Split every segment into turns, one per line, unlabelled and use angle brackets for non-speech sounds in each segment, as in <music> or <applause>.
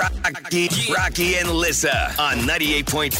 Rocky, Rocky and Lissa on 98.5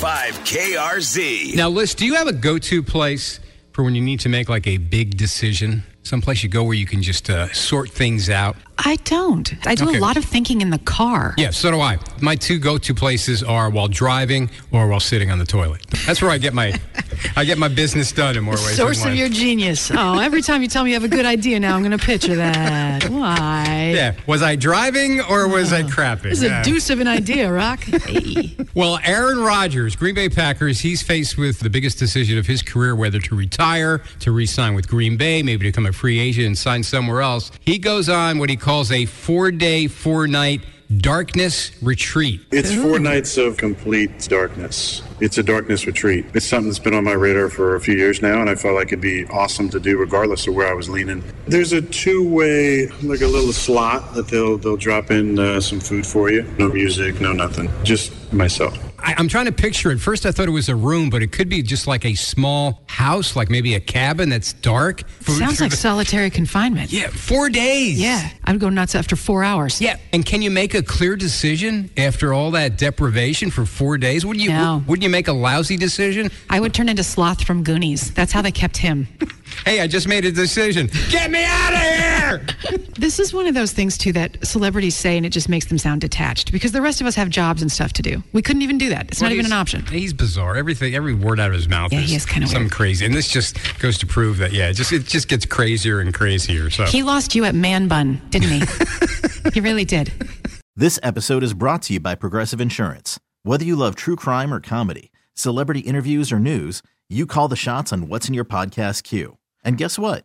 KRZ.
Now, Liz, do you have a go-to place for when you need to make like a big decision? Someplace you go where you can just uh, sort things out.
I don't. I do
Okay.
a lot of thinking in the car.
Yeah, so do I. My two go-to places are while driving or while sitting on the toilet. That's where I get my <laughs> I get my business done in more ways.
Source of your genius. Oh, every time you tell me you have a good idea now, I'm going to picture that. Why?
Yeah, was I driving or was I oh. crapping?
This is
Yeah.
a deuce of an idea, Rock. Hey. <laughs>
Well, Aaron Rodgers, Green Bay Packers, he's faced with the biggest decision of his career whether to retire, to re sign with Green Bay, maybe to become a free agent and sign somewhere else. He goes on what he calls a four day, four night darkness retreat.
It's four nights of complete darkness. It's a darkness retreat. It's something that's been on my radar for a few years now, and I felt like it'd be awesome to do regardless of where I was leaning. There's a two-way, like a little slot that they'll they'll drop in uh, some food for you. No music, no nothing. Just myself.
I, I'm trying to picture it. First, I thought it was a room, but it could be just like a small house, like maybe a cabin that's dark.
Sounds like
the-
solitary confinement.
yeah, four days.
Yeah. I would go nuts after four hours.
Yeah, and can you make a clear decision after all that deprivation for four days? Wouldn't you?
No.
Wouldn't you make a lousy decision?
I would turn into Sloth from Goonies. That's how they kept him. <laughs>
Hey, I just made a decision. Get me out of here!
This is one of those things, too, that celebrities say and it just makes them sound detached because the rest of us have jobs and stuff to do. We couldn't even do that. It's not even an option.
He's bizarre. Everything, every word out of his mouth
Yeah,
is
he is kinda
something crazy, and this just goes to prove that. Yeah, it just it just gets crazier and crazier. So
He lost you at Man Bun, didn't he? <laughs> he really did.
This episode is brought to you by Progressive Insurance. Whether you love true crime or comedy, celebrity interviews or news, you call the shots on what's in your podcast queue. And guess what?